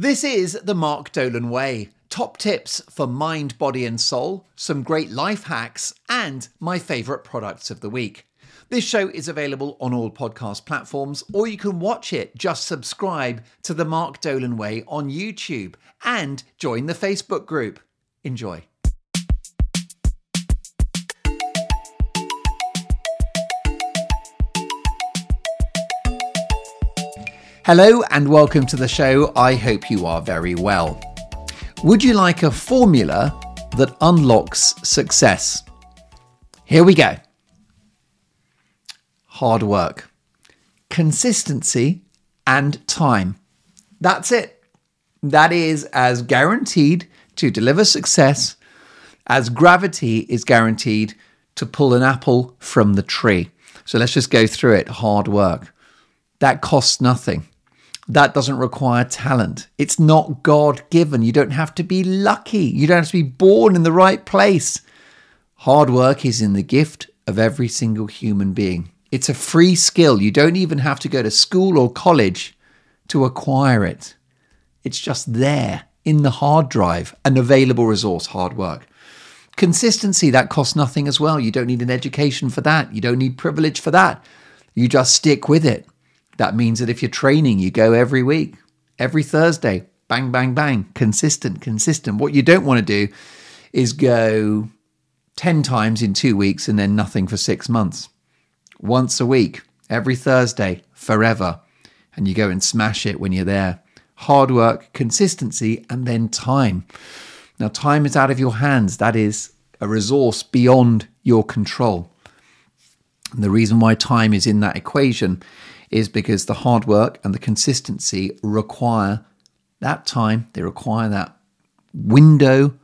This is the Mark Dolan Way. Top tips for mind, body, and soul, some great life hacks, and my favourite products of the week. This show is available on all podcast platforms, or you can watch it. Just subscribe to the Mark Dolan Way on YouTube and join the Facebook group. Enjoy. Hello and welcome to the show. I hope you are very well. Would you like a formula that unlocks success? Here we go hard work, consistency, and time. That's it. That is as guaranteed to deliver success as gravity is guaranteed to pull an apple from the tree. So let's just go through it. Hard work. That costs nothing. That doesn't require talent. It's not God given. You don't have to be lucky. You don't have to be born in the right place. Hard work is in the gift of every single human being. It's a free skill. You don't even have to go to school or college to acquire it. It's just there in the hard drive, an available resource, hard work. Consistency, that costs nothing as well. You don't need an education for that. You don't need privilege for that. You just stick with it. That means that if you're training, you go every week, every Thursday, bang, bang, bang, consistent, consistent. What you don't want to do is go 10 times in two weeks and then nothing for six months. Once a week, every Thursday, forever. And you go and smash it when you're there. Hard work, consistency, and then time. Now, time is out of your hands. That is a resource beyond your control. And the reason why time is in that equation is because the hard work and the consistency require that time, they require that window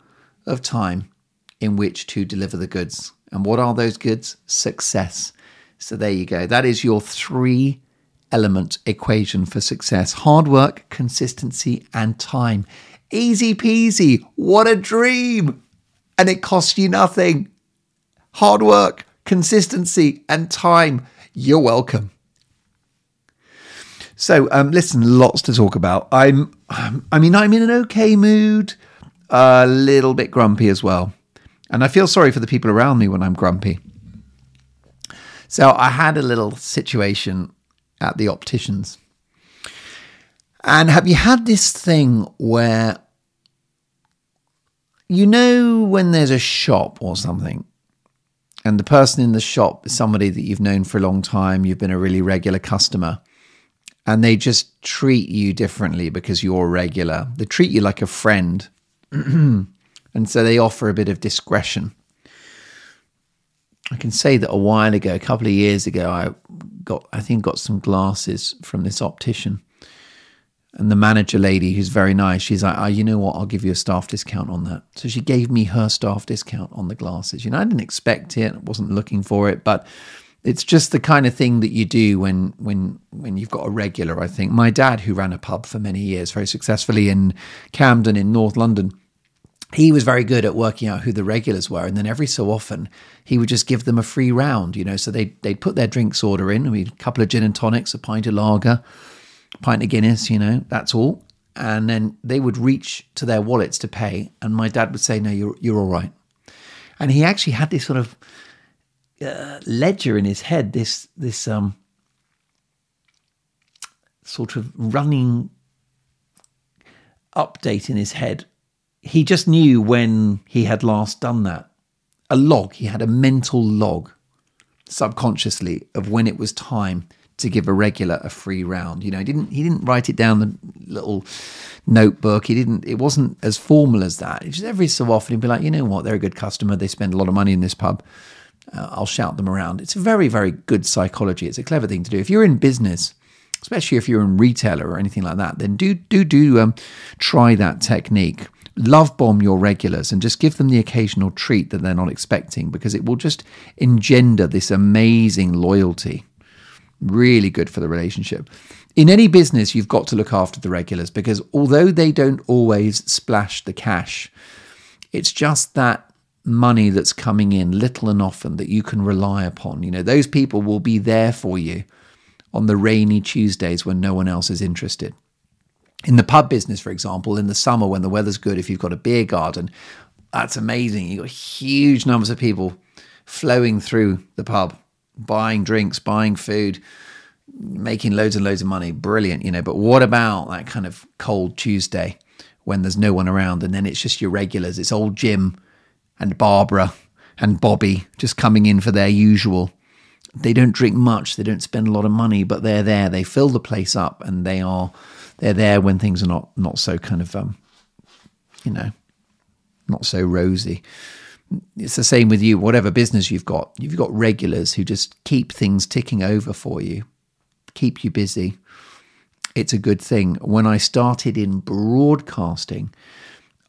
of time in which to deliver the goods. And what are those goods? Success. So there you go. That is your three element equation for success hard work, consistency, and time. Easy peasy. What a dream. And it costs you nothing. Hard work, consistency, and time. You're welcome. So, um, listen, lots to talk about. I'm, I mean, I'm in an okay mood, a little bit grumpy as well, and I feel sorry for the people around me when I'm grumpy. So, I had a little situation at the opticians, and have you had this thing where you know when there's a shop or something and the person in the shop is somebody that you've known for a long time, you've been a really regular customer, and they just treat you differently because you're regular. They treat you like a friend. and so they offer a bit of discretion. I can say that a while ago, a couple of years ago, I got, I think, got some glasses from this optician. And the manager lady, who's very nice, she's like, oh, you know what? I'll give you a staff discount on that. So she gave me her staff discount on the glasses. You know, I didn't expect it, I wasn't looking for it, but it's just the kind of thing that you do when when when you've got a regular i think. My dad who ran a pub for many years very successfully in camden in north london he was very good at working out who the regulars were. And then every so often he would just give them a free round you know. So they they'd put their drinks order in. I mean, a couple of gin and tonics a pint of lager a pint of guinness you know that's all. And then they would reach to their wallets to pay. And my dad would say no you're you're all right. And he actually had this sort of uh, ledger in his head, this this um sort of running update in his head. He just knew when he had last done that. A log. He had a mental log, subconsciously, of when it was time to give a regular a free round. You know, he didn't he didn't write it down the little notebook. He didn't. It wasn't as formal as that. It's just every so often he'd be like, you know what, they're a good customer. They spend a lot of money in this pub uh, I'll shout them around. It's a very, very good psychology. It's a clever thing to do. If you're in business, especially if you're in retailer or anything like that, then do do do um, try that technique. Love bomb your regulars and just give them the occasional treat that they're not expecting because it will just engender this amazing loyalty. Really good for the relationship. In any business, you've got to look after the regulars because although they don't always splash the cash, it's just that money that's coming in little and often that you can rely upon. You know, those people will be there for you on the rainy Tuesdays when no one else is interested. In the pub business, for example, in the summer when the weather's good, if you've got a beer garden, that's amazing. You've got huge numbers of people flowing through the pub, buying drinks, buying food, making loads and loads of money. Brilliant, you know. But what about that kind of cold Tuesday when there's no one around and then it's just your regulars? It's old Jim and Barbara and Bobby just coming in for their usual. They don't drink much, they don't spend a lot of money, but they're there. They fill the place up and they are they're there when things are not not so kind of um you know not so rosy. It's the same with you, whatever business you've got. You've got regulars who just keep things ticking over for you, keep you busy. It's a good thing. When I started in broadcasting,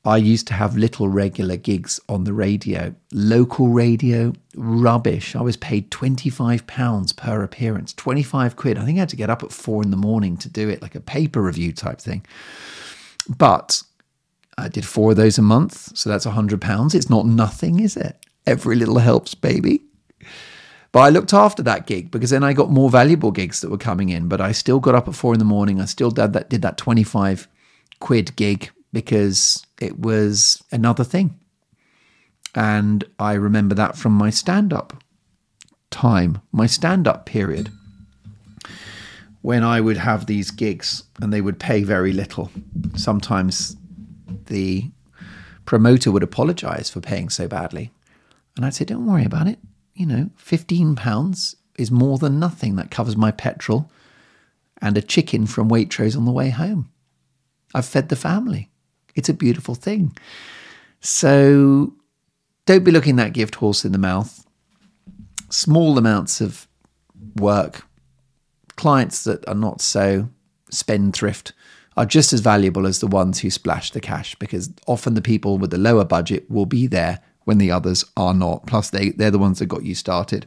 I used to have little regular gigs on the radio. Local radio, rubbish. I was paid £25 per appearance, 25 quid. I think I had to get up at four in the morning to do it, like a paper review type thing. But I did four of those a month, so that's a hundred pounds. It's not nothing, is it? Every little helps, baby. But I looked after that gig because then I got more valuable gigs that were coming in. But I still got up at four in the morning. I still did that did that twenty five quid gig because it was another thing. And I remember that from my stand up time, my stand up period, when I would have these gigs and they would pay very little. Sometimes the promoter would apologize for paying so badly. And I'd say, don't worry about it. You know, £15 is more than nothing. That covers my petrol and a chicken from Waitrose on the way home. I've fed the family. It's a beautiful thing. So don't be looking that gift horse in the mouth. Small amounts of work, clients that are not so spendthrift are just as valuable as the ones who splash the cash because often the people with the lower budget will be there when the others are not. Plus, they, they're the ones that got you started.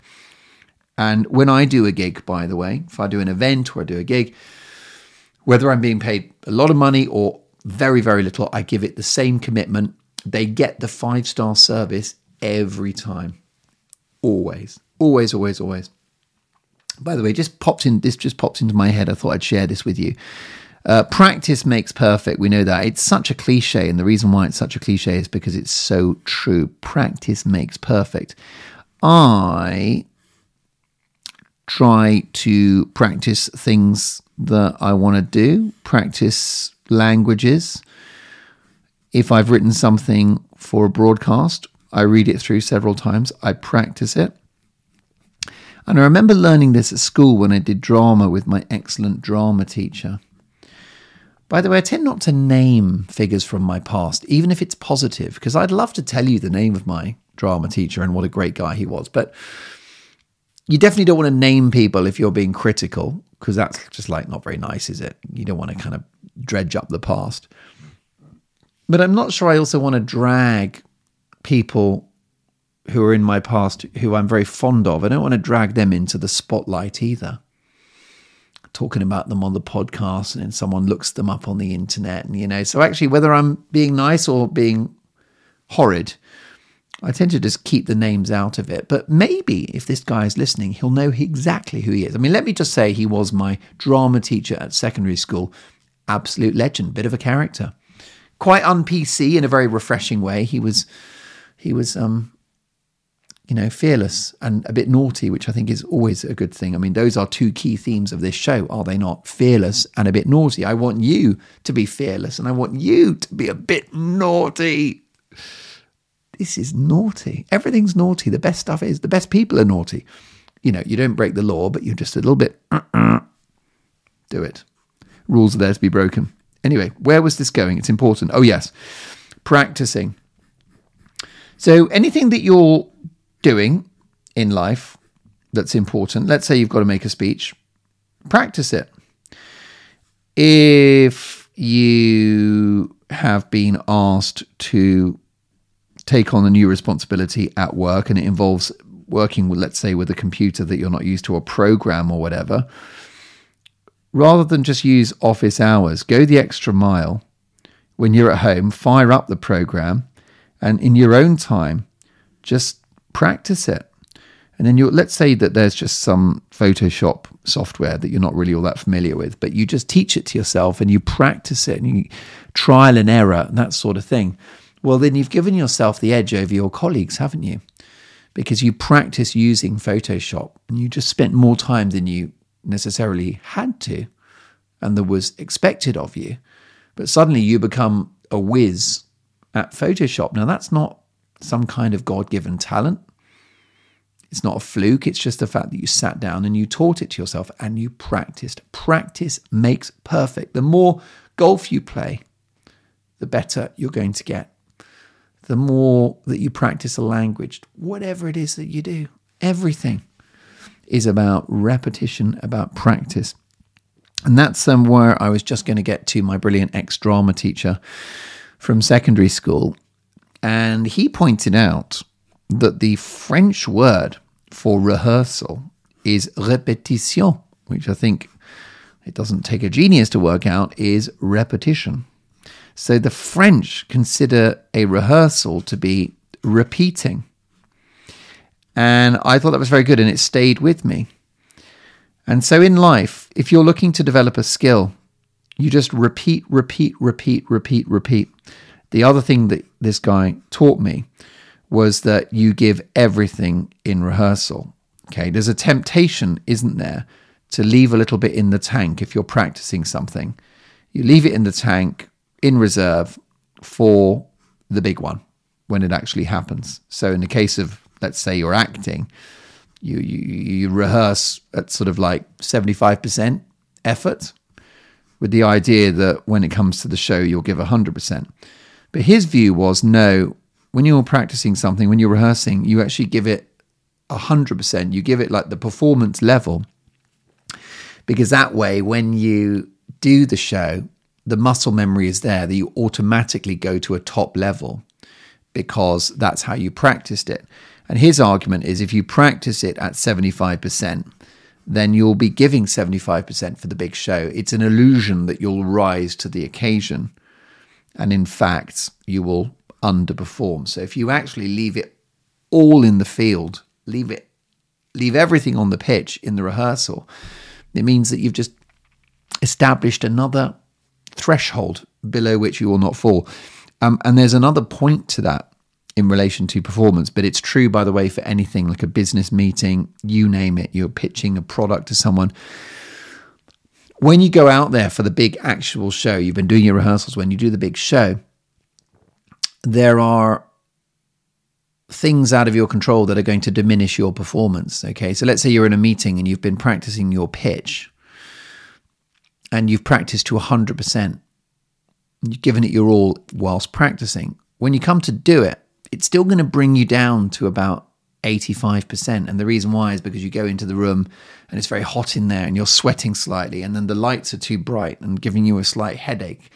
And when I do a gig, by the way, if I do an event or I do a gig, whether I'm being paid a lot of money or very, very little, I give it the same commitment. They get the five star service every time. Always, always, always, always. By the way, just popped in. This just popped into my head. I thought I'd share this with you. Uh, practice makes perfect. We know that. It's such a cliche. And the reason why it's such a cliche is because it's so true. Practice makes perfect. I try to practice things that I want to do, practice languages. If I've written something for a broadcast, I read it through several times, I practice it. And I remember learning this at school when I did drama with my excellent drama teacher. By the way, I tend not to name figures from my past, even if it's positive, because I'd love to tell you the name of my drama teacher and what a great guy he was. But you definitely don't want to name people if you're being critical, because that's just like not very nice, is it? You don't want to kind of dredge up the past. But I'm not sure I also want to drag people who are in my past who I'm very fond of. I don't want to drag them into the spotlight either talking about them on the podcast and then someone looks them up on the internet and you know so actually whether i'm being nice or being horrid i tend to just keep the names out of it but maybe if this guy is listening he'll know exactly who he is i mean let me just say he was my drama teacher at secondary school absolute legend bit of a character quite un pc in a very refreshing way he was he was um you know, fearless and a bit naughty, which I think is always a good thing. I mean, those are two key themes of this show, are they not? Fearless and a bit naughty. I want you to be fearless and I want you to be a bit naughty. This is naughty. Everything's naughty. The best stuff is the best people are naughty. You know, you don't break the law, but you're just a little bit. Uh-uh. Do it. Rules are there to be broken. Anyway, where was this going? It's important. Oh, yes. Practicing. So anything that you're doing in life that's important, let's say you've got to make a speech, practice it. If you have been asked to take on a new responsibility at work and it involves working with, let's say, with a computer that you're not used to, or program or whatever, rather than just use office hours, go the extra mile when you're at home, fire up the program, and in your own time, just practice it And then you let's say that there's just some Photoshop software that you're not really all that familiar with, but you just teach it to yourself and you practice it and you trial and error, and that sort of thing. Well, then you've given yourself the edge over your colleagues, haven't you? Because you practice using Photoshop and you just spent more time than you necessarily had to and that was expected of you. But suddenly you become a whiz at Photoshop. Now, that's not some kind of God given talent. It's not a fluke. It's just the fact that you sat down and you taught it to yourself and you practiced. Practice makes perfect. The more golf you play, the better you're going to get. The more that you practice a language, whatever it is that you do, everything is about repetition, about practice. And that's um, where I was just going to get to my brilliant ex drama teacher from secondary school. And he pointed out that the French word for rehearsal is répétition, which I think it doesn't take a genius to work out is repetition. So the French consider a rehearsal to be repeating. And I thought that was very good and it stayed with me. And so in life, if you're looking to develop a skill, you just repeat, repeat, repeat, repeat, repeat. The other thing that this guy taught me was that you give everything in rehearsal. Okay, there's a temptation, isn't there, to leave a little bit in the tank if you're practicing something. You leave it in the tank in reserve for the big one when it actually happens. So, in the case of, let's say, you're acting, you, you, you rehearse at sort of like 75% effort with the idea that when it comes to the show, you'll give 100%. But his view was no, when you're practicing something, when you're rehearsing, you actually give it 100%. You give it like the performance level. Because that way, when you do the show, the muscle memory is there that you automatically go to a top level because that's how you practiced it. And his argument is if you practice it at 75%, then you'll be giving 75% for the big show. It's an illusion that you'll rise to the occasion. And in fact, you will underperform. So if you actually leave it all in the field, leave it, leave everything on the pitch in the rehearsal, it means that you've just established another threshold below which you will not fall. Um, and there's another point to that in relation to performance, but it's true, by the way, for anything like a business meeting, you name it, you're pitching a product to someone. When you go out there for the big actual show, you've been doing your rehearsals, when you do the big show, there are things out of your control that are going to diminish your performance. Okay, so let's say you're in a meeting and you've been practicing your pitch and you've practiced to 100%. You've given it your all whilst practicing. When you come to do it, it's still going to bring you down to about 85%. And the reason why is because you go into the room and it's very hot in there and you're sweating slightly, and then the lights are too bright and giving you a slight headache.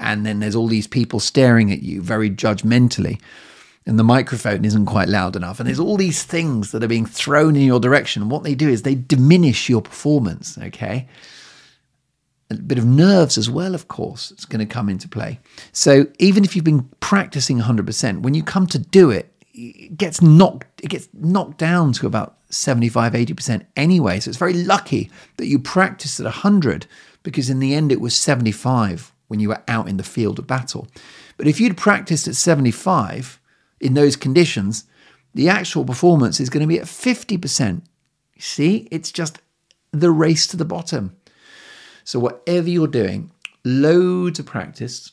And then there's all these people staring at you very judgmentally and the microphone isn't quite loud enough. And there's all these things that are being thrown in your direction. What they do is they diminish your performance okay a bit of nerves as well of course it's going to come into play so even if you've been practicing 100% when you come to do it it gets knocked it gets knocked down to about 75 80% anyway so it's very lucky that you practiced at 100 because in the end it was 75 when you were out in the field of battle. But if you'd practiced at 75 in those conditions, the actual performance is going to be at 50%. See, it's just the race to the bottom. So, whatever you're doing, loads of practice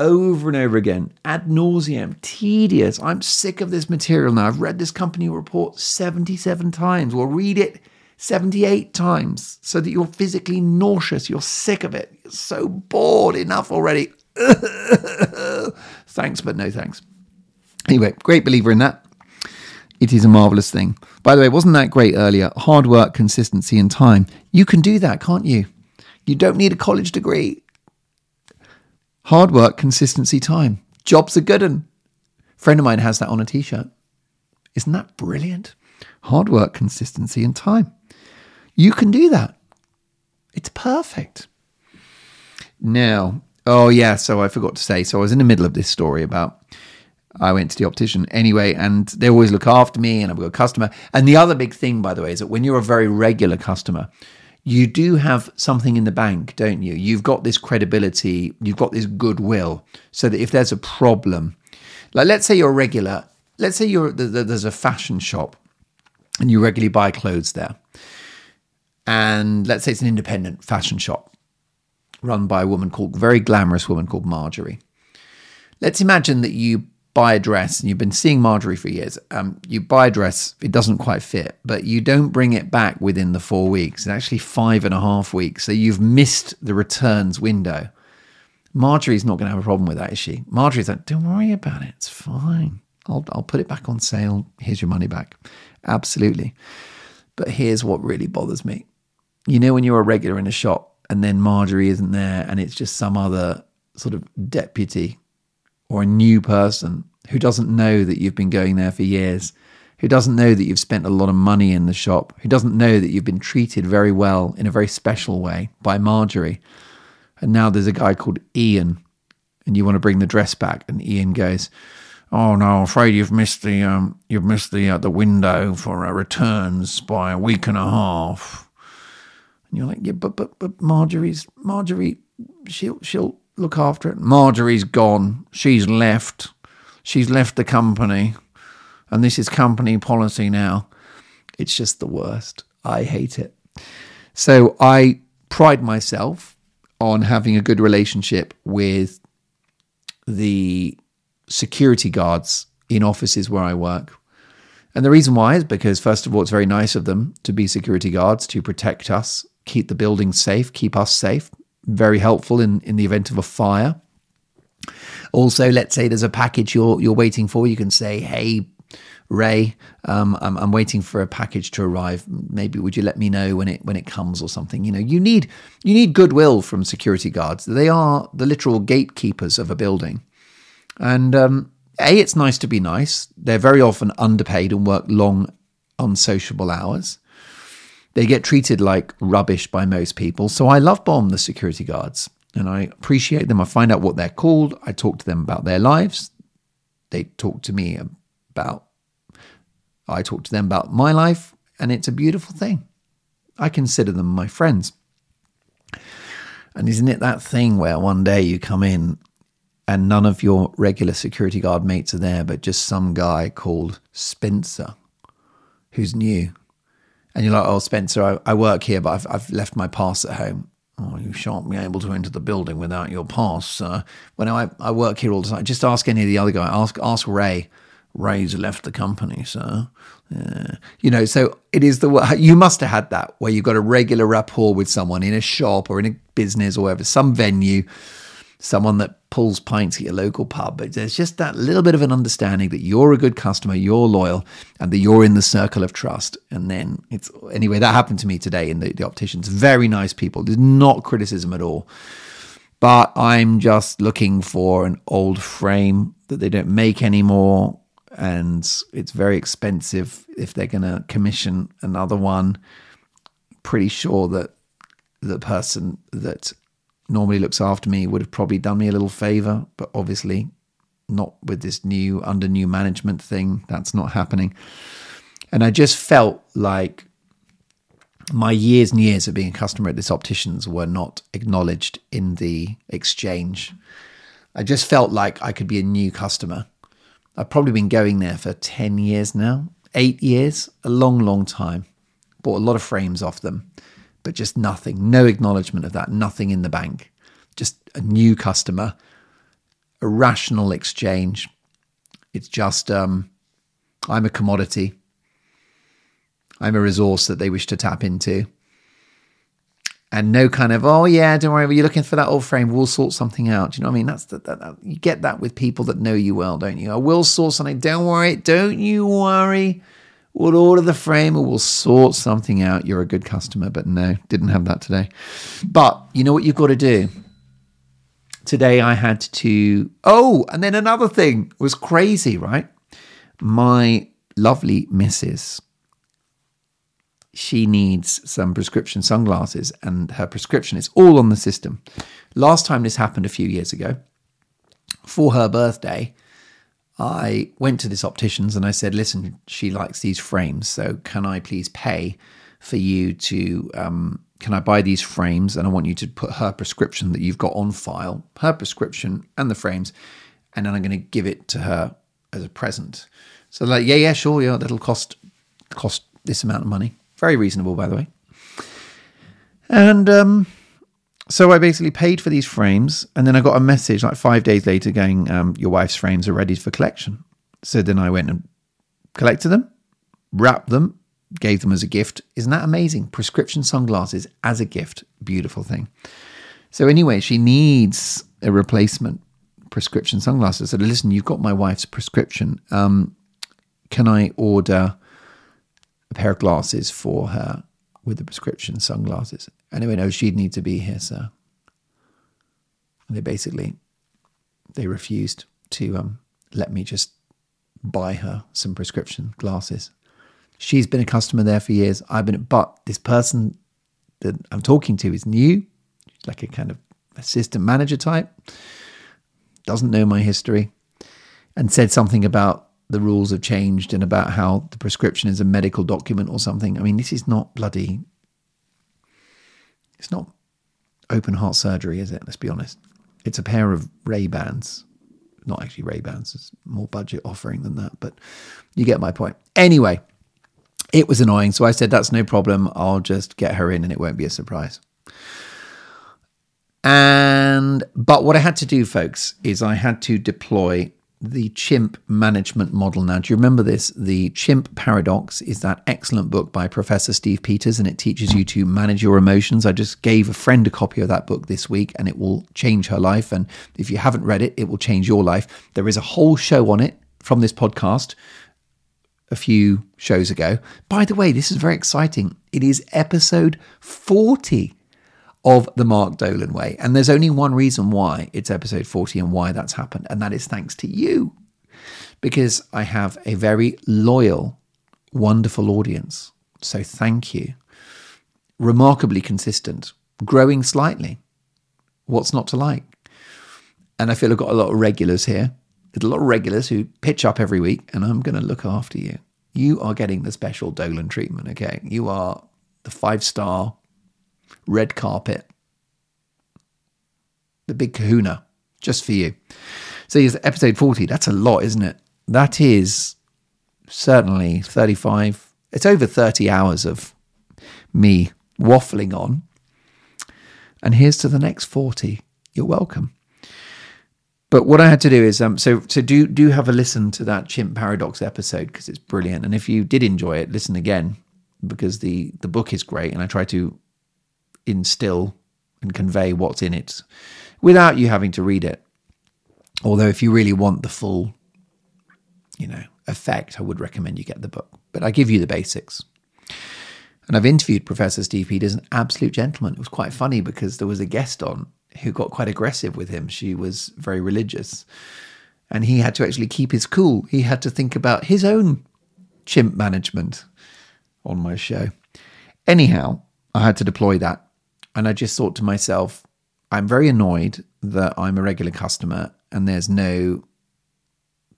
over and over again, ad nauseum, tedious. I'm sick of this material now. I've read this company report 77 times. We'll read it 78 times so that you're physically nauseous. You're sick of it. You're so bored. Enough already. thanks, but no thanks. Anyway, great believer in that. It is a marvelous thing. By the way, wasn't that great earlier? Hard work, consistency, and time. You can do that, can't you? You don't need a college degree. Hard work, consistency, time. Jobs are good. And friend of mine has that on a t-shirt. Isn't that brilliant? Hard work, consistency, and time. You can do that. It's perfect. Now, oh yeah, so I forgot to say, so I was in the middle of this story about I went to the optician anyway, and they always look after me, and I've got a customer. And the other big thing, by the way, is that when you're a very regular customer, you do have something in the bank, don't you? You've got this credibility, you've got this goodwill, so that if there's a problem, like let's say you're regular, let's say you're there's a fashion shop, and you regularly buy clothes there, and let's say it's an independent fashion shop run by a woman called very glamorous woman called Marjorie. Let's imagine that you buy a dress and you've been seeing Marjorie for years. Um, you buy a dress, it doesn't quite fit, but you don't bring it back within the four weeks. It's actually five and a half weeks. So you've missed the returns window. Marjorie's not going to have a problem with that, is she? Marjorie's like, don't worry about it. It's fine. I'll, I'll put it back on sale. Here's your money back. Absolutely. But here's what really bothers me. You know, when you're a regular in a shop and then Marjorie isn't there and it's just some other sort of deputy or a new person who doesn't know that you've been going there for years, who doesn't know that you've spent a lot of money in the shop, who doesn't know that you've been treated very well in a very special way by Marjorie. And now there's a guy called Ian, and you want to bring the dress back, and Ian goes, "Oh no, I'm afraid you've missed the um, you've missed the uh, the window for uh, returns by a week and a half." And you're like, "Yeah, but but but Marjorie's Marjorie, she'll she'll look after it. Marjorie's gone. She's left. She's left the company. And this is company policy now. It's just the worst. I hate it. So I pride myself on having a good relationship with the security guards in offices where I work. And the reason why is because, first of all, it's very nice of them to be security guards to protect us, keep the building safe, keep us safe very helpful in, in the event of a fire. Also, let's say there's a package you're you're waiting for. You can say, "Hey, Ray, um, I'm, I'm waiting for a package to arrive. Maybe would you let me know when it when it comes or something? You know, you need you need goodwill from security guards. They are the literal gatekeepers of a building, and um, a it's nice to be nice. They're very often underpaid and work long, unsociable hours. They get treated like rubbish by most people. So I love bomb the security guards and I appreciate them. I find out what they're called. I talk to them about their lives. They talk to me about, I talk to them about my life, and it's a beautiful thing. I consider them my friends. And isn't it that thing where one day you come in and none of your regular security guard mates are there, but just some guy called Spencer who's new and you're like, oh, Spencer, I, I work here, but I've, I've left my pass at home. Oh, you shan't be able to enter the building without your pass, sir. When I, I work here all the time, just ask any of the other guys. Ask ask Ray. Ray's left the company, sir. Yeah. You know, so it is the you must have had that where you've got a regular rapport with someone in a shop or in a business or whatever, some venue someone that pulls pints at your local pub. But there's just that little bit of an understanding that you're a good customer, you're loyal, and that you're in the circle of trust. And then it's anyway, that happened to me today in the, the opticians. Very nice people. There's not criticism at all. But I'm just looking for an old frame that they don't make anymore. And it's very expensive if they're going to commission another one. Pretty sure that the person that normally looks after me would have probably done me a little favor, but obviously not with this new under new management thing. That's not happening. And I just felt like my years and years of being a customer at this optician's were not acknowledged in the exchange. I just felt like I could be a new customer. I've probably been going there for 10 years now, eight years, a long, long time. Bought a lot of frames off them but just nothing, no acknowledgement of that, nothing in the bank. Just a new customer, a rational exchange. It's just, um, I'm a commodity. I'm a resource that they wish to tap into. And no kind of, oh yeah, don't worry, you're looking for that old frame, we'll sort something out. Do you know what I mean? That's the, that, that, you get that with people that know you well, don't you? I will sort something. Don't worry, don't you worry. We'll order the frame or we'll sort something out. You're a good customer, but no, didn't have that today. But you know what you've got to do? Today I had to. Oh, and then another thing was crazy, right? My lovely missus, she needs some prescription sunglasses, and her prescription is all on the system. Last time this happened a few years ago, for her birthday, I went to this optician's and I said, listen, she likes these frames. So can I please pay for you to, um, can I buy these frames? And I want you to put her prescription that you've got on file, her prescription and the frames. And then I'm going to give it to her as a present. So like, yeah, yeah, sure. Yeah. That'll cost, cost this amount of money. Very reasonable, by the way. And, um, so I basically paid for these frames, and then I got a message like five days later going, um, "Your wife's frames are ready for collection." So then I went and collected them, wrapped them, gave them as a gift. Isn't that amazing? Prescription sunglasses as a gift, beautiful thing. So anyway, she needs a replacement prescription sunglasses. So listen, you've got my wife's prescription. Um, can I order a pair of glasses for her with the prescription sunglasses? Anyway, no, she'd need to be here, sir. And they basically they refused to um, let me just buy her some prescription glasses. She's been a customer there for years. I've been, but this person that I'm talking to is new, like a kind of assistant manager type, doesn't know my history, and said something about the rules have changed and about how the prescription is a medical document or something. I mean, this is not bloody it's not open heart surgery, is it? Let's be honest. It's a pair of Ray Bans. Not actually Ray Bans, it's more budget offering than that, but you get my point. Anyway, it was annoying. So I said, that's no problem. I'll just get her in and it won't be a surprise. And, but what I had to do, folks, is I had to deploy the chimp management model. Now, do you remember this? The Chimp Paradox is that excellent book by Professor Steve Peters, and it teaches you to manage your emotions. I just gave a friend a copy of that book this week, and it will change her life. And if you haven't read it, it will change your life. There is a whole show on it from this podcast a few shows ago. By the way, this is very exciting. It is episode 40 of the Mark Dolan way. And there's only one reason why it's episode 40 and why that's happened, and that is thanks to you. Because I have a very loyal, wonderful audience. So thank you. Remarkably consistent, growing slightly. What's not to like? And I feel I've got a lot of regulars here. There's a lot of regulars who pitch up every week, and I'm going to look after you. You are getting the special Dolan treatment, okay? You are the five star red carpet, the big kahuna, just for you. So here's episode 40. That's a lot, isn't it? That is certainly 35, it's over 30 hours of me waffling on. And here's to the next 40. You're welcome. But what I had to do is um, so so do do have a listen to that chimp paradox episode because it's brilliant. And if you did enjoy it, listen again because the the book is great. And I try to instill and convey what's in it without you having to read it. Although, if you really want the full, you know, effect, I would recommend you get the book. But I give you the basics. And I've interviewed Professor Steve Peters, an absolute gentleman. It was quite funny because there was a guest on who got quite aggressive with him. She was very religious. And he had to actually keep his cool. He had to think about his own chimp management on my show. Anyhow, I had to deploy that and I just thought to myself, I'm very annoyed that I'm a regular customer and there's no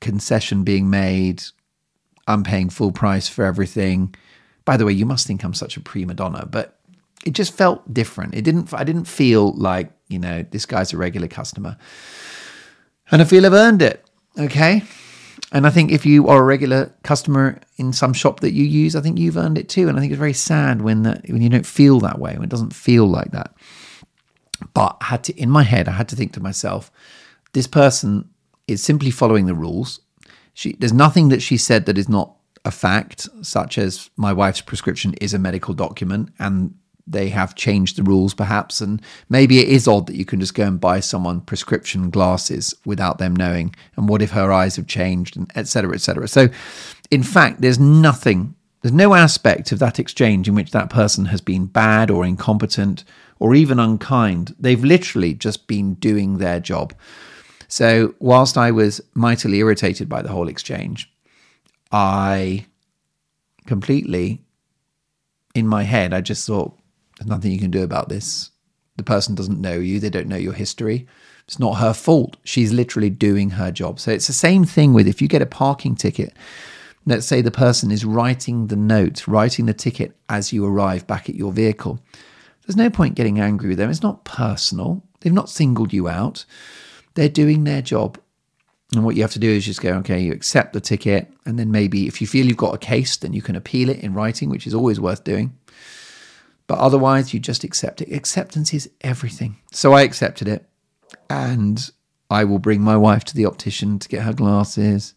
concession being made. I'm paying full price for everything. By the way, you must think I'm such a prima donna, but it just felt different. It didn't I didn't feel like, you know, this guy's a regular customer. And I feel I've earned it. Okay. And I think if you are a regular customer in some shop that you use, I think you've earned it too. And I think it's very sad when that when you don't feel that way, when it doesn't feel like that. But I had to in my head, I had to think to myself, this person is simply following the rules. She there's nothing that she said that is not a fact, such as my wife's prescription is a medical document and they have changed the rules perhaps and maybe it is odd that you can just go and buy someone prescription glasses without them knowing and what if her eyes have changed and etc etc so in fact there's nothing there's no aspect of that exchange in which that person has been bad or incompetent or even unkind. They've literally just been doing their job. So whilst i was mightily irritated by the whole exchange i completely in my head i just thought there's nothing you can do about this. The person doesn't know you, they don't know your history. It's not her fault. She's literally doing her job. So it's the same thing with if you get a parking ticket. Let's say the person is writing the note, writing the ticket as you arrive back at your vehicle. There's no point getting angry with them. It's not personal. They've not singled you out. They're doing their job. And what you have to do is just go, okay, you accept the ticket. And then maybe if you feel you've got a case, then you can appeal it in writing, which is always worth doing. But otherwise, you just accept it. Acceptance is everything. So I accepted it. And I will bring my wife to the optician to get her glasses.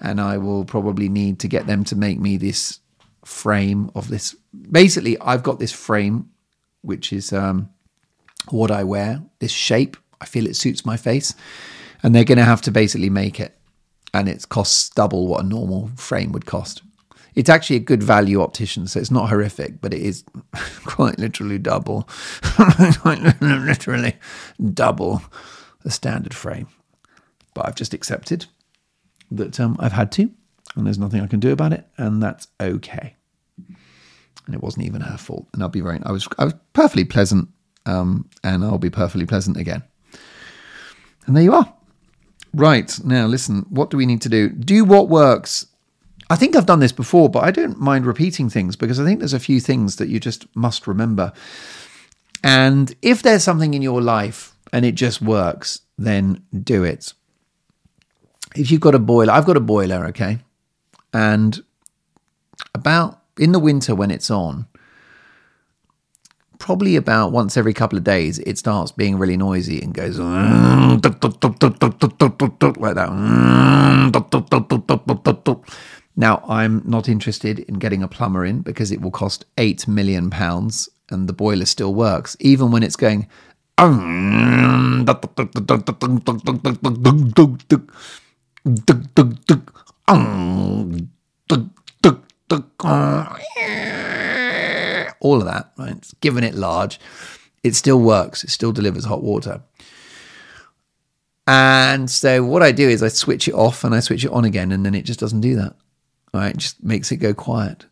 And I will probably need to get them to make me this frame of this. Basically, I've got this frame, which is um, what I wear, this shape. I feel it suits my face. And they're going to have to basically make it. And it costs double what a normal frame would cost. It's actually a good value optician, so it's not horrific, but it is quite literally double, quite literally double the standard frame. But I've just accepted that um, I've had to, and there's nothing I can do about it, and that's okay. And it wasn't even her fault. And I'll be very, I was, I was perfectly pleasant, um, and I'll be perfectly pleasant again. And there you are. Right now, listen. What do we need to do? Do what works I think I've done this before, but I don't mind repeating things because I think there's a few things that you just must remember. And if there's something in your life and it just works, then do it. If you've got a boiler, I've got a boiler, okay? And about in the winter when it's on, probably about once every couple of days, it starts being really noisy and goes like that. Now, I'm not interested in getting a plumber in because it will cost £8 million and the boiler still works, even when it's going. All of that, right? It's given it large. It still works. It still delivers hot water. And so what I do is I switch it off and I switch it on again, and then it just doesn't do that right? Just makes it go quiet.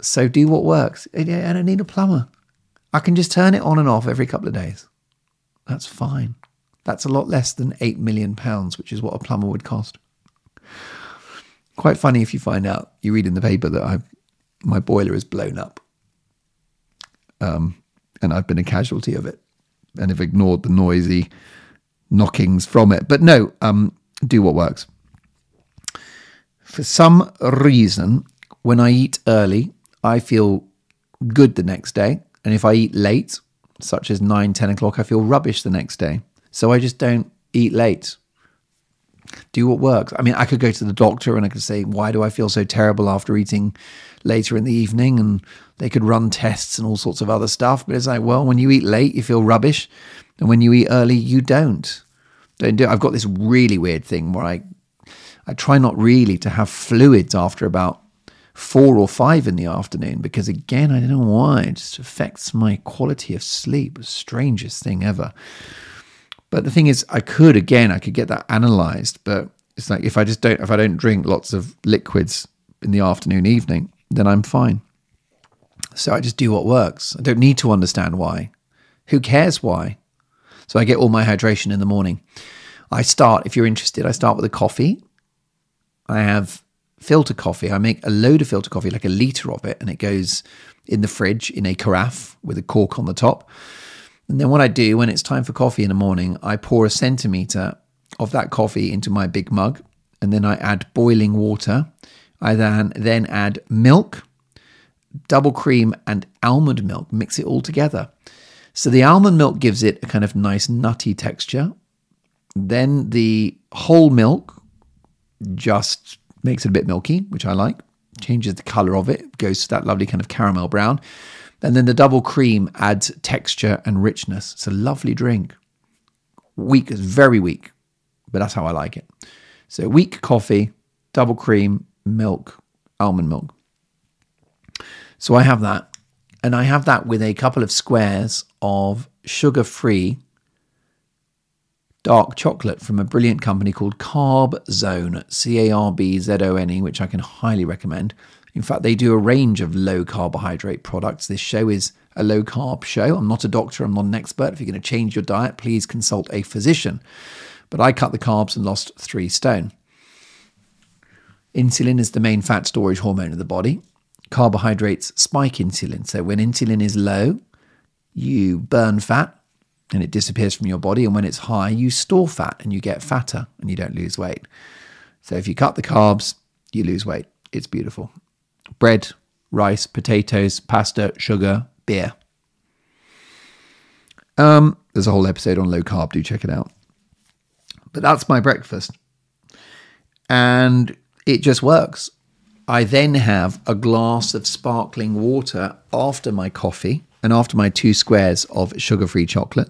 So do what works. I don't need a plumber. I can just turn it on and off every couple of days. That's fine. That's a lot less than eight million pounds, which is what a plumber would cost. Quite funny if you find out you read in the paper that I my boiler is blown up, um, and I've been a casualty of it, and have ignored the noisy knockings from it. But no, um, do what works. For some reason, when I eat early, I feel good the next day. And if I eat late, such as 9, 10 o'clock, I feel rubbish the next day. So I just don't eat late. Do what works. I mean, I could go to the doctor and I could say, Why do I feel so terrible after eating later in the evening? And they could run tests and all sorts of other stuff. But it's like, well, when you eat late, you feel rubbish. And when you eat early, you don't. Don't do it. I've got this really weird thing where I I try not really to have fluids after about four or five in the afternoon because, again, I don't know why, it just affects my quality of sleep. The strangest thing ever. But the thing is, I could, again, I could get that analyzed, but it's like if I just don't, if I don't drink lots of liquids in the afternoon, evening, then I'm fine. So I just do what works. I don't need to understand why. Who cares why? So I get all my hydration in the morning. I start, if you're interested, I start with a coffee I have filter coffee. I make a load of filter coffee, like a liter of it, and it goes in the fridge in a carafe with a cork on the top. And then what I do when it's time for coffee in the morning, I pour a centimeter of that coffee into my big mug, and then I add boiling water. I then then add milk, double cream, and almond milk. Mix it all together. So the almond milk gives it a kind of nice nutty texture. Then the whole milk just makes it a bit milky, which I like. Changes the color of it, goes to that lovely kind of caramel brown. And then the double cream adds texture and richness. It's a lovely drink. Weak is very weak, but that's how I like it. So weak coffee, double cream, milk, almond milk. So I have that. And I have that with a couple of squares of sugar free dark chocolate from a brilliant company called Carb Zone, C A R B Z O N E, which I can highly recommend. In fact, they do a range of low carbohydrate products. This show is a low carb show. I'm not a doctor, I'm not an expert. If you're going to change your diet, please consult a physician. But I cut the carbs and lost three stone. Insulin is the main fat storage hormone of the body. Carbohydrates spike insulin. So when insulin is low, you burn fat and it disappears from your body. And when it's high, you store fat and you get fatter and you don't lose weight. So if you cut the carbs, you lose weight. It's beautiful. Bread, rice, potatoes, pasta, sugar, beer. Um, there's a whole episode on low carb. Do check it out. But that's my breakfast. And it just works. I then have a glass of sparkling water after my coffee and after my two squares of sugar free chocolate.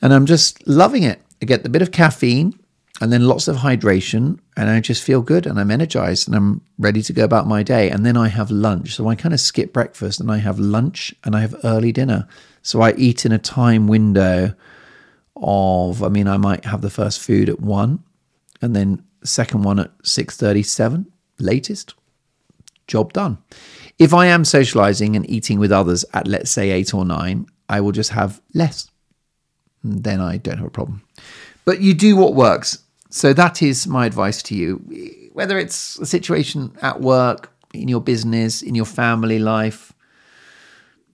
And I'm just loving it. I get the bit of caffeine and then lots of hydration, and I just feel good and I'm energized and I'm ready to go about my day. And then I have lunch. So I kind of skip breakfast and I have lunch and I have early dinner. So I eat in a time window of, I mean, I might have the first food at one and then second one at 6.37 latest job done if i am socializing and eating with others at let's say 8 or 9 i will just have less. Then i don't have a problem. But you do what works. So that is my advice to you. Whether it's a situation at work in your business in your family life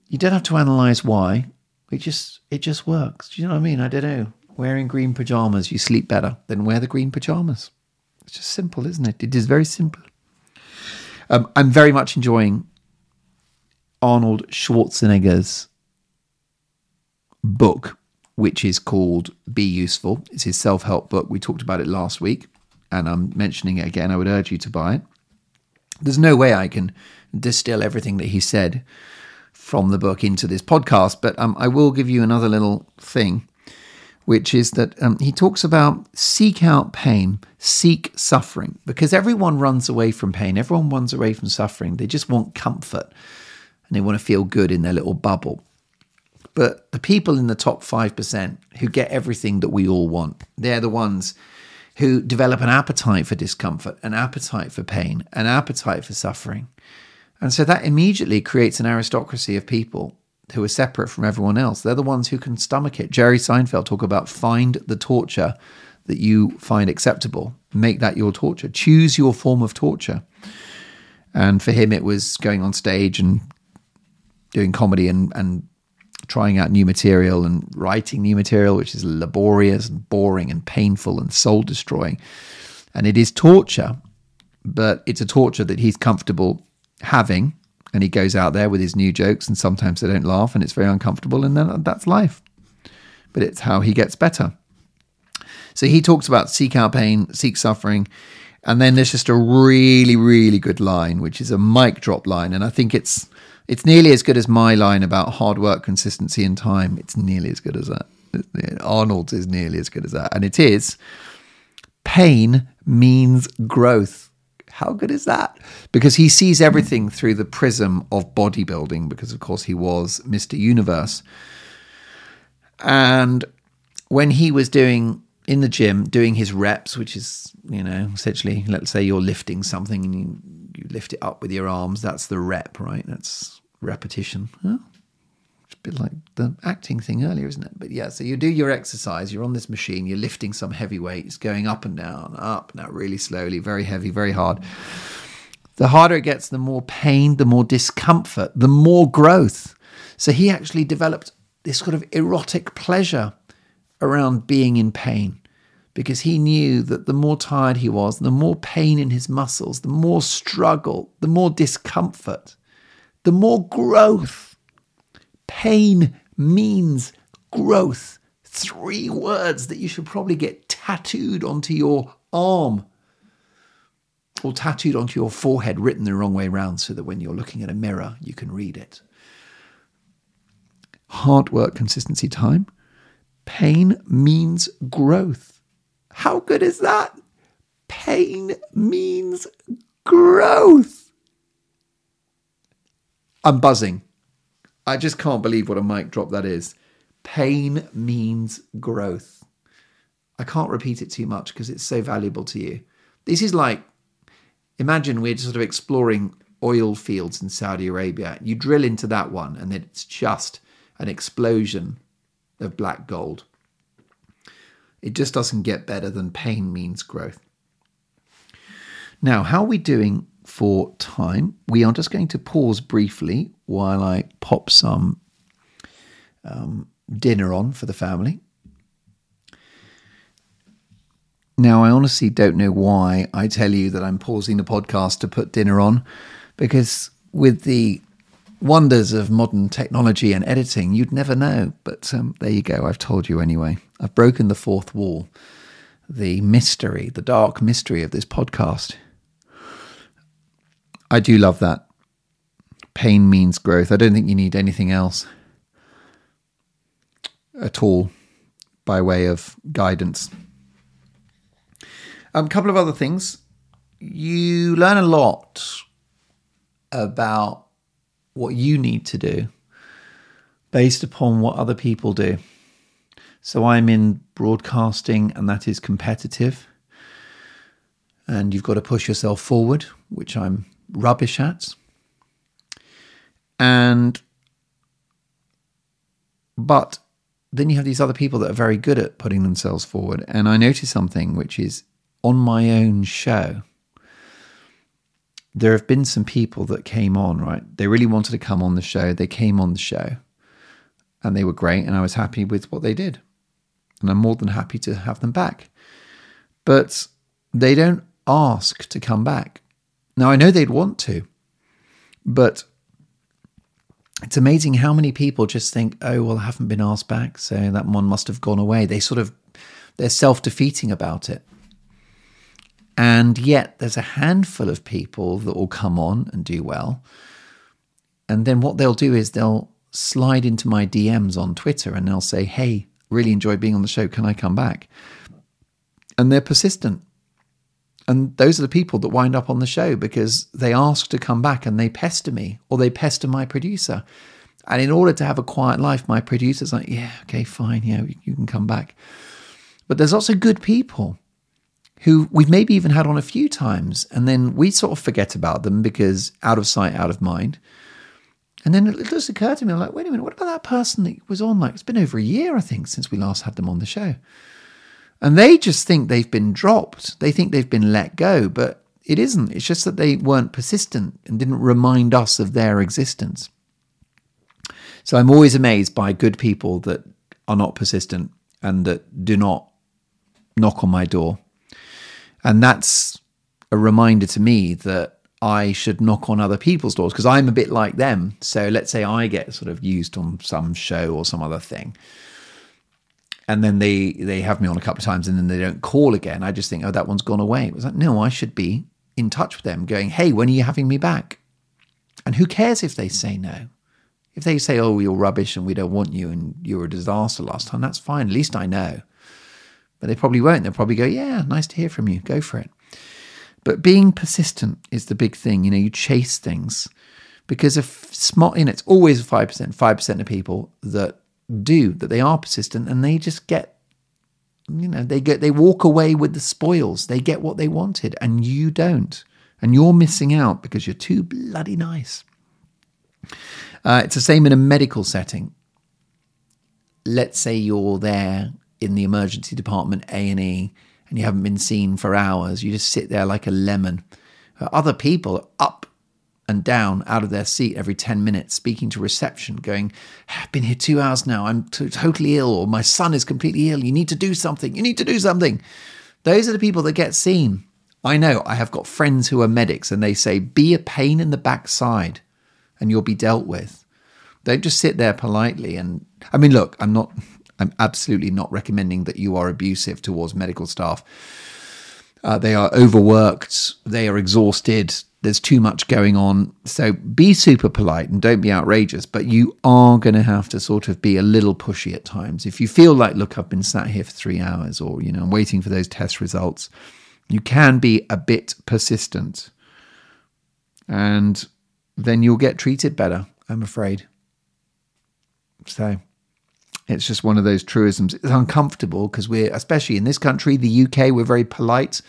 you don't have to analyze why. It just it just works. Do you know what i mean? I don't know. Wearing green pajamas you sleep better then wear the green pajamas. It's just simple, isn't it? It is very simple. Um, I'm very much enjoying Arnold Schwarzenegger's book, which is called Be Useful. It's his self help book. We talked about it last week, and I'm mentioning it again. I would urge you to buy it. There's no way I can distill everything that he said from the book into this podcast, but um, I will give you another little thing which is that um, he talks about seek out pain, seek suffering, because everyone runs away from pain, everyone runs away from suffering. They just want comfort and they want to feel good in their little bubble. But the people in the top 5% who get everything that we all want, they're the ones who develop an appetite for discomfort, an appetite for pain, an appetite for suffering. And so that immediately creates an aristocracy of people who are separate from everyone else. They're the ones who can stomach it. Jerry Seinfeld talk about find the torture that you find acceptable. Make that your torture. Choose your form of torture. And for him, it was going on stage and doing comedy and, and trying out new material and writing new material, which is laborious and boring and painful and soul destroying. And it is torture, but it's a torture that he's comfortable having. And he goes out there with his new jokes and sometimes they don't laugh and it's very uncomfortable and then that's life. But it's how he gets better. So he talks about seek out pain seek suffering. And then there's just a really really good line which is a mic drop line. And i think it's it's nearly as good as my line about hard work consistency and time it's nearly as good as that arnold's is nearly as good as that and it is pain means growth how good is that? Because he sees everything through the prism of bodybuilding, because of course he was Mr. Universe. And when he was doing in the gym, doing his reps, which is, you know, essentially, let's say you're lifting something and you, you lift it up with your arms, that's the rep, right? That's repetition. It's a bit like the acting thing earlier, isn't it? But yeah, so you do your exercise, you're on this machine, you're lifting some heavy weights, going up and down, up down really slowly, very heavy, very hard. The harder it gets, the more pain, the more discomfort, the more growth. So he actually developed this sort of erotic pleasure around being in pain because he knew that the more tired he was, the more pain in his muscles, the more struggle, the more discomfort, the more growth Pain means growth. Three words that you should probably get tattooed onto your arm or tattooed onto your forehead, written the wrong way around, so that when you're looking at a mirror, you can read it. Hard work, consistency, time. Pain means growth. How good is that? Pain means growth. I'm buzzing. I just can't believe what a mic drop that is. Pain means growth. I can't repeat it too much because it's so valuable to you. This is like imagine we're sort of exploring oil fields in Saudi Arabia. You drill into that one, and it's just an explosion of black gold. It just doesn't get better than pain means growth. Now, how are we doing for time? We are just going to pause briefly while I pop some um, dinner on for the family. Now, I honestly don't know why I tell you that I'm pausing the podcast to put dinner on, because with the wonders of modern technology and editing, you'd never know. But um, there you go, I've told you anyway. I've broken the fourth wall, the mystery, the dark mystery of this podcast. I do love that. Pain means growth. I don't think you need anything else at all by way of guidance. A um, couple of other things. You learn a lot about what you need to do based upon what other people do. So I'm in broadcasting, and that is competitive. And you've got to push yourself forward, which I'm rubbish at. And, but then you have these other people that are very good at putting themselves forward. And I noticed something which is on my own show, there have been some people that came on, right? They really wanted to come on the show. They came on the show and they were great. And I was happy with what they did. And I'm more than happy to have them back. But they don't ask to come back. Now, I know they'd want to, but it's amazing how many people just think, oh, well, I haven't been asked back. So that one must have gone away. They sort of, they're self defeating about it. And yet there's a handful of people that will come on and do well. And then what they'll do is they'll slide into my DMs on Twitter and they'll say, Hey, really enjoyed being on the show. Can I come back? And they're persistent. And those are the people that wind up on the show because they ask to come back and they pester me or they pester my producer. And in order to have a quiet life, my producer's like, yeah, okay, fine, yeah, you can come back. But there's also good people who we've maybe even had on a few times, and then we sort of forget about them because out of sight, out of mind. And then it just occurred to me, I'm like, wait a minute, what about that person that was on? Like, it's been over a year, I think, since we last had them on the show. And they just think they've been dropped. They think they've been let go, but it isn't. It's just that they weren't persistent and didn't remind us of their existence. So I'm always amazed by good people that are not persistent and that do not knock on my door and that's a reminder to me that I should knock on other people's doors because I'm a bit like them. So let's say I get sort of used on some show or some other thing. And then they they have me on a couple of times and then they don't call again. I just think, oh, that one's gone away. It was like, no, I should be in touch with them, going, hey, when are you having me back? And who cares if they say no? If they say, oh, you're rubbish and we don't want you and you were a disaster last time, that's fine. At least I know. But they probably won't. They'll probably go, yeah, nice to hear from you. Go for it. But being persistent is the big thing. You know, you chase things because if smart, you know, it's always 5%, 5% of people that do, that they are persistent and they just get, you know, they get, they walk away with the spoils. They get what they wanted and you don't. And you're missing out because you're too bloody nice. Uh, it's the same in a medical setting. Let's say you're there in the emergency department A&E and you haven't been seen for hours. You just sit there like a lemon. Uh, other people up and down out of their seat every 10 minutes, speaking to reception, going, I've been here two hours now. I'm t- totally ill, or my son is completely ill. You need to do something. You need to do something. Those are the people that get seen. I know I have got friends who are medics and they say, be a pain in the backside and you'll be dealt with. Don't just sit there politely. And I mean, look, I'm not I'm absolutely not recommending that you are abusive towards medical staff. Uh, they are overworked, they are exhausted, there's too much going on. So be super polite and don't be outrageous, but you are going to have to sort of be a little pushy at times. If you feel like, look, I've been sat here for three hours or, you know, I'm waiting for those test results, you can be a bit persistent and then you'll get treated better, I'm afraid. So it's just one of those truisms. It's uncomfortable because we're, especially in this country, the UK, we're very polite.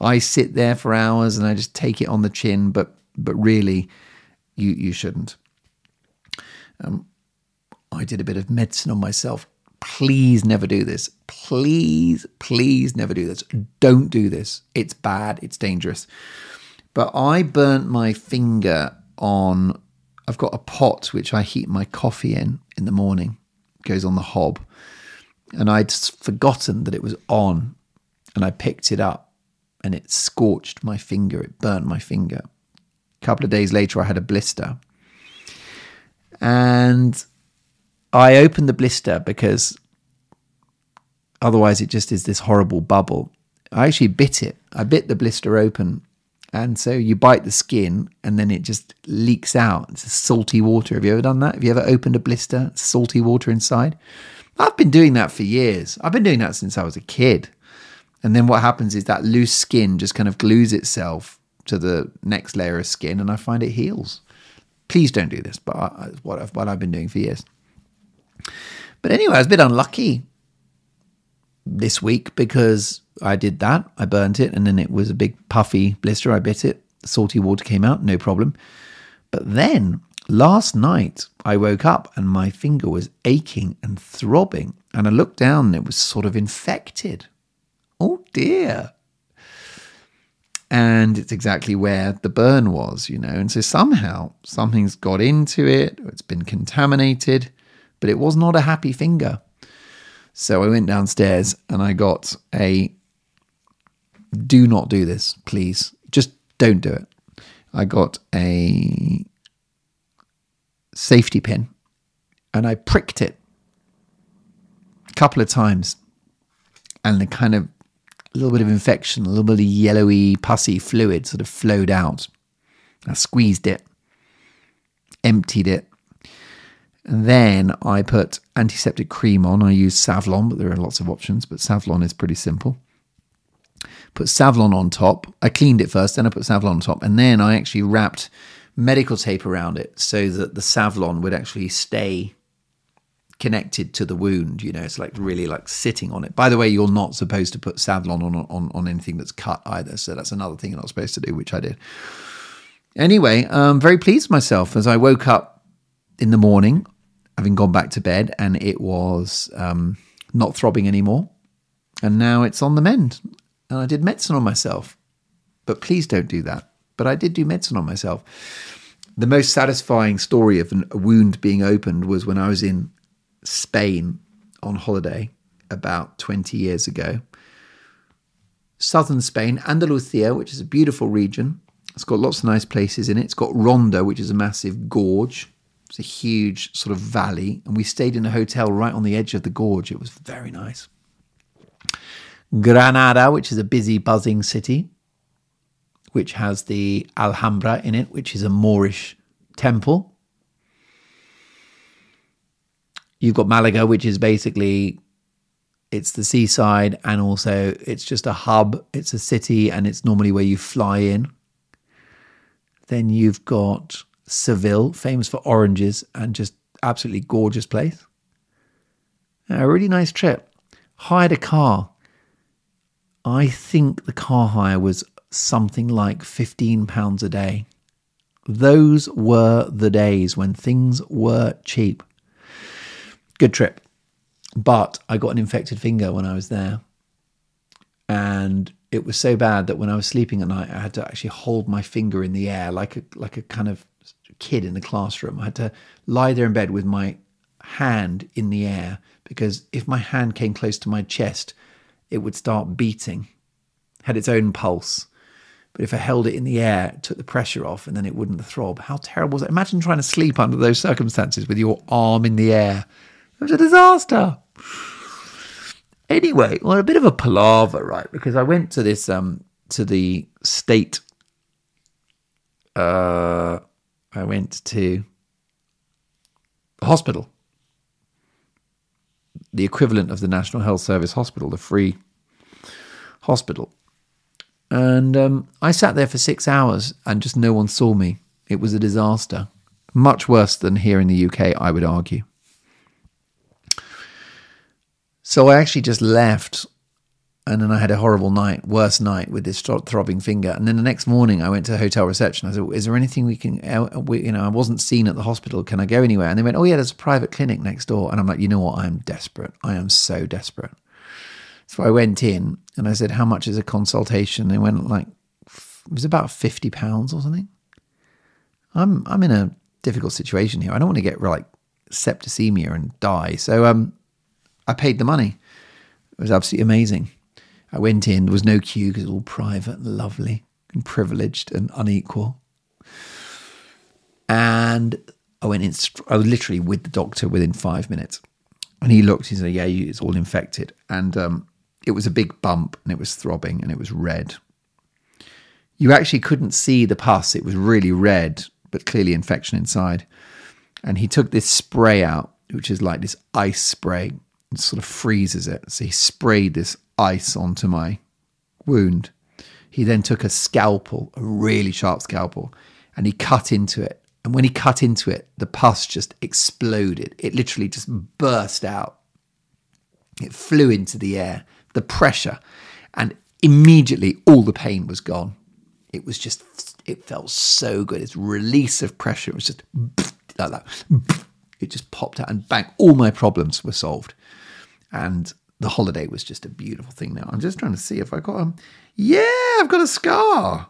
I sit there for hours and I just take it on the chin. But but really, you you shouldn't. Um, I did a bit of medicine on myself. Please never do this. Please, please never do this. Don't do this. It's bad. It's dangerous. But I burnt my finger on. I've got a pot which I heat my coffee in in the morning. It goes on the hob, and I'd forgotten that it was on, and I picked it up, and it scorched my finger. It burnt my finger. A couple of days later, I had a blister, and I opened the blister because otherwise it just is this horrible bubble. I actually bit it. I bit the blister open. And so you bite the skin and then it just leaks out. It's salty water. Have you ever done that? Have you ever opened a blister, salty water inside? I've been doing that for years. I've been doing that since I was a kid. And then what happens is that loose skin just kind of glues itself to the next layer of skin and I find it heals. Please don't do this, but I, what, I've, what I've been doing for years. But anyway, I was a bit unlucky this week because I did that. I burnt it and then it was a big puffy blister. I bit it. Salty water came out, no problem. But then last night I woke up and my finger was aching and throbbing. And I looked down and it was sort of infected. Oh dear. And it's exactly where the burn was, you know. And so somehow something's got into it, it's been contaminated but it was not a happy finger. So I went downstairs and I got a do not do this, please. Just don't do it. I got a safety pin and I pricked it a couple of times and the kind of a little bit of infection, a little bit of yellowy, pussy fluid sort of flowed out. I squeezed it, emptied it, and then I put antiseptic cream on. I use Savlon, but there are lots of options, but Savlon is pretty simple. Put Savlon on top. I cleaned it first, then I put Savlon on top, and then I actually wrapped medical tape around it so that the Savlon would actually stay connected to the wound. You know, it's like really like sitting on it. By the way, you're not supposed to put Savlon on on, on anything that's cut either. So that's another thing you're not supposed to do, which I did. Anyway, I'm very pleased with myself as I woke up in the morning, having gone back to bed, and it was um, not throbbing anymore. And now it's on the mend. And I did medicine on myself. But please don't do that. But I did do medicine on myself. The most satisfying story of a wound being opened was when I was in Spain on holiday about 20 years ago. Southern Spain, Andalusia, which is a beautiful region. It's got lots of nice places in it. It's got Ronda, which is a massive gorge. It's a huge sort of valley, and we stayed in a hotel right on the edge of the gorge. It was very nice. Granada, which is a busy, buzzing city, which has the Alhambra in it, which is a Moorish temple. You've got Malaga, which is basically it's the seaside and also it's just a hub. It's a city and it's normally where you fly in. Then you've got Seville, famous for oranges and just absolutely gorgeous place. A really nice trip. Hired a car. I think the car hire was something like £15 a day. Those were the days when things were cheap. Good trip. But I got an infected finger when I was there. And it was so bad that when I was sleeping at night, I had to actually hold my finger in the air like a like a kind of kid in the classroom. I had to lie there in bed with my hand in the air because if my hand came close to my chest, it would start beating, had its own pulse. But if I held it in the air, it took the pressure off and then it wouldn't throb. How terrible was it? Imagine trying to sleep under those circumstances with your arm in the air. It was a disaster. Anyway, well, a bit of a palaver, right? Because I went to this, um, to the state uh, I went to a hospital, the equivalent of the National Health Service hospital, the free hospital. And um, I sat there for six hours and just no one saw me. It was a disaster. Much worse than here in the UK, I would argue. So I actually just left And then I had a horrible night, worst night with this throbbing finger. And then the next morning, I went to hotel reception. I said, "Is there anything we can? Uh, we, you know, I wasn't seen at the hospital. Can I go anywhere?" And they went, "Oh yeah, there's a private clinic next door." And I'm like, "You know what? I am desperate. I am so desperate." So I went in and I said, "How much is a consultation?" And they went like, it was about fifty pounds or something. I'm I'm in a difficult situation here. I don't want to get like septicemia and die. So um, I paid the money. It was absolutely amazing. I went in, there was no queue because it was all private and lovely and privileged and unequal. And I went in, I was literally with the doctor within five minutes. And he looked, he said, Yeah, it's all infected. And um, it was a big bump and it was throbbing and it was red. You actually couldn't see the pus, it was really red, but clearly infection inside. And he took this spray out, which is like this ice spray, sort of freezes it. So he sprayed this ice onto my wound. He then took a scalpel, a really sharp scalpel, and he cut into it. And when he cut into it, the pus just exploded. It literally just burst out. It flew into the air, the pressure, and immediately all the pain was gone. It was just, it felt so good. Its release of pressure was just like that. It just popped out and bang, all my problems were solved. And the holiday was just a beautiful thing now. I'm just trying to see if I got um yeah, I've got a scar.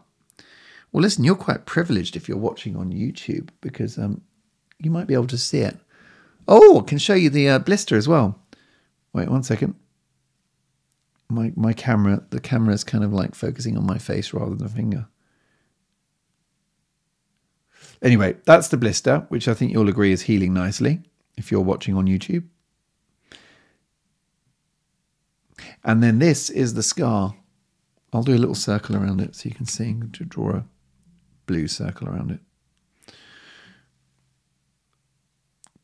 Well, listen, you're quite privileged if you're watching on YouTube because um you might be able to see it. Oh, I can show you the uh, blister as well. Wait one second. My my camera, the camera is kind of like focusing on my face rather than a finger. Anyway, that's the blister, which I think you'll agree is healing nicely if you're watching on YouTube. And then this is the scar. I'll do a little circle around it so you can see, to draw a blue circle around it.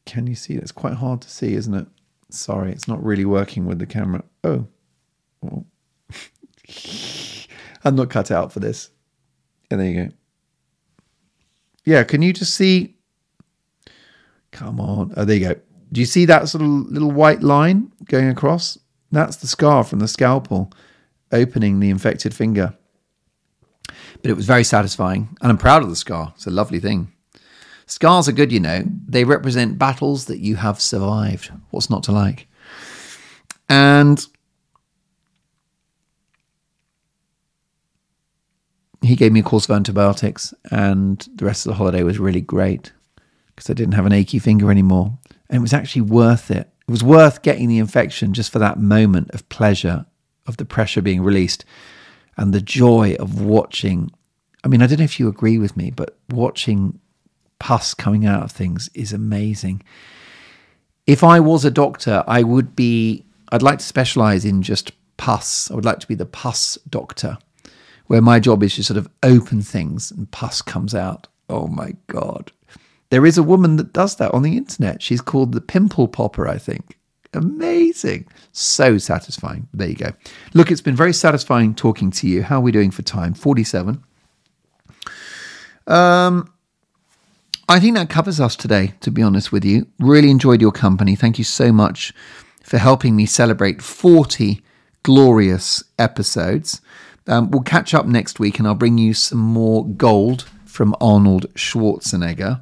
Can you see? It's quite hard to see, isn't it? Sorry, it's not really working with the camera. Oh. oh. I'm not cut out for this. And there you go. Yeah, can you just see? Come on. Oh, there you go. Do you see that sort of little white line going across? That's the scar from the scalpel opening the infected finger. But it was very satisfying, and I'm proud of the scar. It's a lovely thing. Scars are good, you know. They represent battles that you have survived. What's not to like? And he gave me a course of antibiotics, and the rest of the holiday was really great because I didn't have an achy finger anymore. And it was actually worth it. It was worth getting the infection just for that moment of pleasure, of the pressure being released, and the joy of watching. I mean, I don't know if you agree with me, but watching pus coming out of things is amazing. If I was a doctor, I would be, I'd like to specialize in just pus. I would like to be the pus doctor where my job is to sort of open things and pus comes out. Oh my God. There is a woman that does that on the internet. She's called the Pimple Popper, I think. Amazing. So satisfying. There you go. Look, it's been very satisfying talking to you. How are we doing for time? 47. Um, I think that covers us today, to be honest with you. Really enjoyed your company. Thank you so much for helping me celebrate 40 glorious episodes. Um, we'll catch up next week and I'll bring you some more gold from Arnold Schwarzenegger.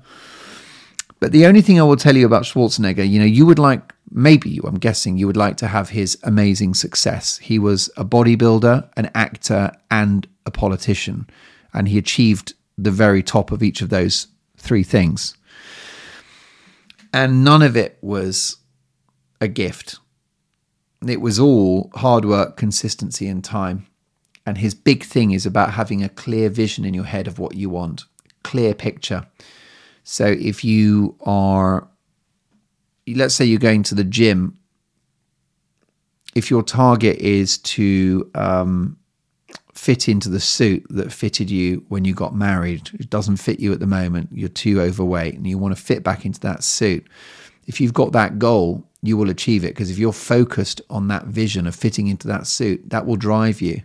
But the only thing I will tell you about Schwarzenegger, you know, you would like, maybe you, I'm guessing, you would like to have his amazing success. He was a bodybuilder, an actor, and a politician. And he achieved the very top of each of those three things. And none of it was a gift. It was all hard work, consistency, and time. And his big thing is about having a clear vision in your head of what you want, clear picture. So if you are, let's say you're going to the gym, if your target is to um, fit into the suit that fitted you when you got married, it doesn't fit you at the moment, you're too overweight, and you want to fit back into that suit. If you've got that goal, you will achieve it because if you're focused on that vision of fitting into that suit, that will drive you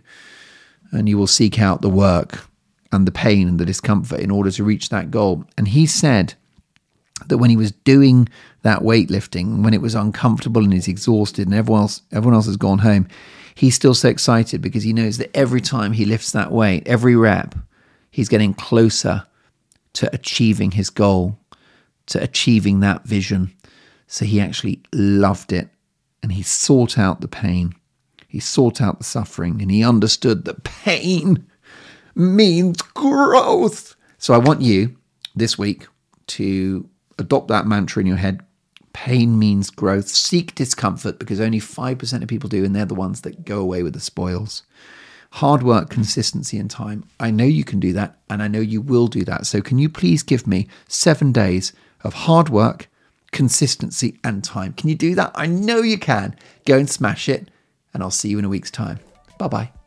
and you will seek out the work and the pain and the discomfort in order to reach that goal. And he said that when he was doing that weightlifting, when it was uncomfortable and he's exhausted and everyone else, everyone else has gone home, he's still so excited because he knows that every time he lifts that weight, every rep, he's getting closer to achieving his goal, to achieving that vision. So he actually loved it and he sought out the pain. He sought out the suffering and he understood that pain means growth. So I want you this week to adopt that mantra in your head. Pain means growth. Seek discomfort because only 5% of people do, and they're the ones that go away with the spoils. Hard work, consistency, and time. I know you can do that, and I know you will do that. So, can you please give me seven days of hard work, consistency, and time? Can you do that? I know you can. Go and smash it, and I'll see you in a week's time. Bye bye.